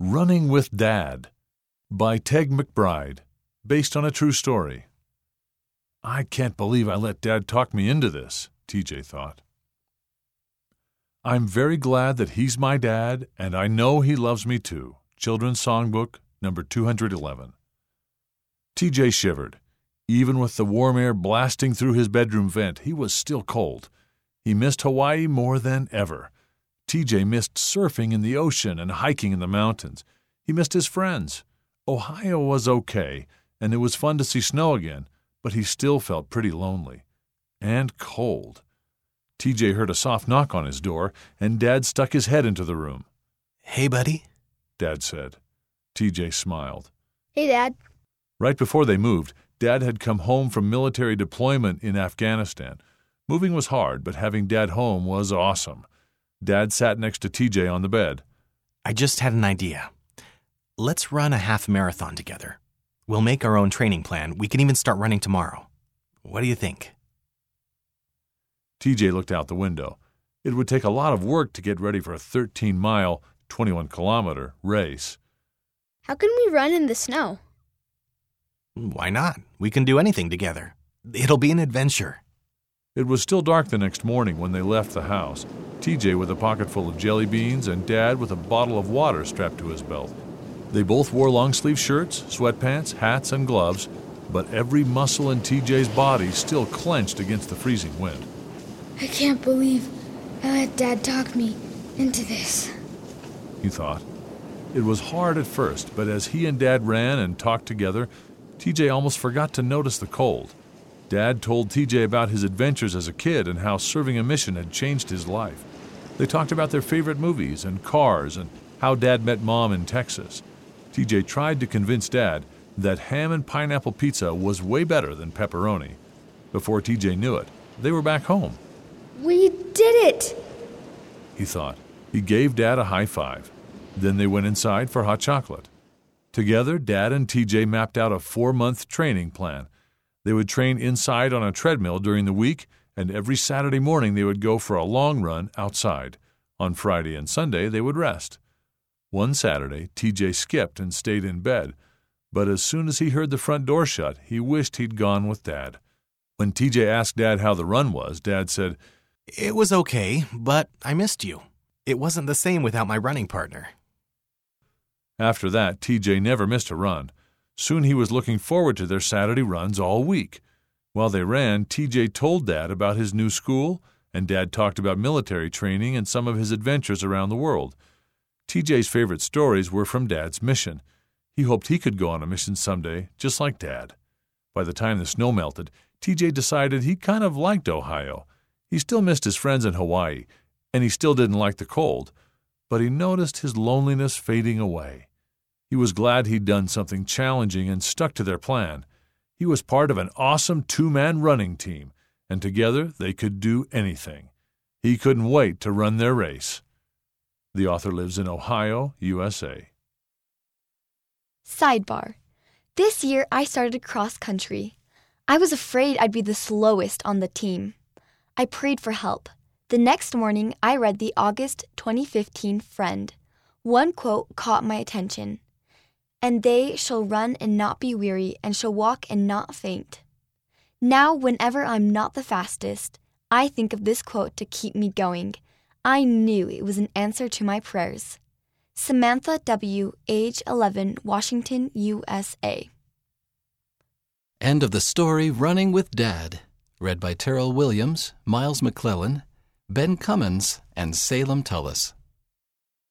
Running with Dad by Teg McBride, based on a true story. I can't believe I let Dad talk me into this, TJ thought. I'm very glad that he's my dad, and I know he loves me too. Children's Songbook, number 211. TJ shivered. Even with the warm air blasting through his bedroom vent, he was still cold. He missed Hawaii more than ever. TJ missed surfing in the ocean and hiking in the mountains. He missed his friends. Ohio was okay, and it was fun to see snow again, but he still felt pretty lonely. And cold. TJ heard a soft knock on his door, and Dad stuck his head into the room. Hey, buddy, Dad said. TJ smiled. Hey, Dad. Right before they moved, Dad had come home from military deployment in Afghanistan. Moving was hard, but having Dad home was awesome. Dad sat next to TJ on the bed. I just had an idea. Let's run a half marathon together. We'll make our own training plan. We can even start running tomorrow. What do you think? TJ looked out the window. It would take a lot of work to get ready for a 13 mile, 21 kilometer race. How can we run in the snow? Why not? We can do anything together. It'll be an adventure. It was still dark the next morning when they left the house. TJ with a pocket full of jelly beans and Dad with a bottle of water strapped to his belt. They both wore long sleeve shirts, sweatpants, hats, and gloves, but every muscle in TJ's body still clenched against the freezing wind. I can't believe I let Dad talk me into this. He thought. It was hard at first, but as he and Dad ran and talked together, TJ almost forgot to notice the cold. Dad told TJ about his adventures as a kid and how serving a mission had changed his life. They talked about their favorite movies and cars and how Dad met Mom in Texas. TJ tried to convince Dad that ham and pineapple pizza was way better than pepperoni. Before TJ knew it, they were back home. We did it! He thought. He gave Dad a high five. Then they went inside for hot chocolate. Together, Dad and TJ mapped out a four month training plan. They would train inside on a treadmill during the week, and every Saturday morning they would go for a long run outside. On Friday and Sunday, they would rest. One Saturday, TJ skipped and stayed in bed, but as soon as he heard the front door shut, he wished he'd gone with Dad. When TJ asked Dad how the run was, Dad said, It was okay, but I missed you. It wasn't the same without my running partner. After that, TJ never missed a run. Soon he was looking forward to their Saturday runs all week. While they ran, TJ told Dad about his new school, and Dad talked about military training and some of his adventures around the world. TJ's favorite stories were from Dad's mission. He hoped he could go on a mission someday, just like Dad. By the time the snow melted, TJ decided he kind of liked Ohio. He still missed his friends in Hawaii, and he still didn't like the cold, but he noticed his loneliness fading away. He was glad he'd done something challenging and stuck to their plan. He was part of an awesome two man running team, and together they could do anything. He couldn't wait to run their race. The author lives in Ohio, USA. Sidebar. This year I started cross country. I was afraid I'd be the slowest on the team. I prayed for help. The next morning I read the August 2015 Friend. One quote caught my attention. And they shall run and not be weary, and shall walk and not faint. Now, whenever I'm not the fastest, I think of this quote to keep me going. I knew it was an answer to my prayers. Samantha W., age 11, Washington, USA. End of the story Running with Dad, read by Terrell Williams, Miles McClellan, Ben Cummins, and Salem Tullis.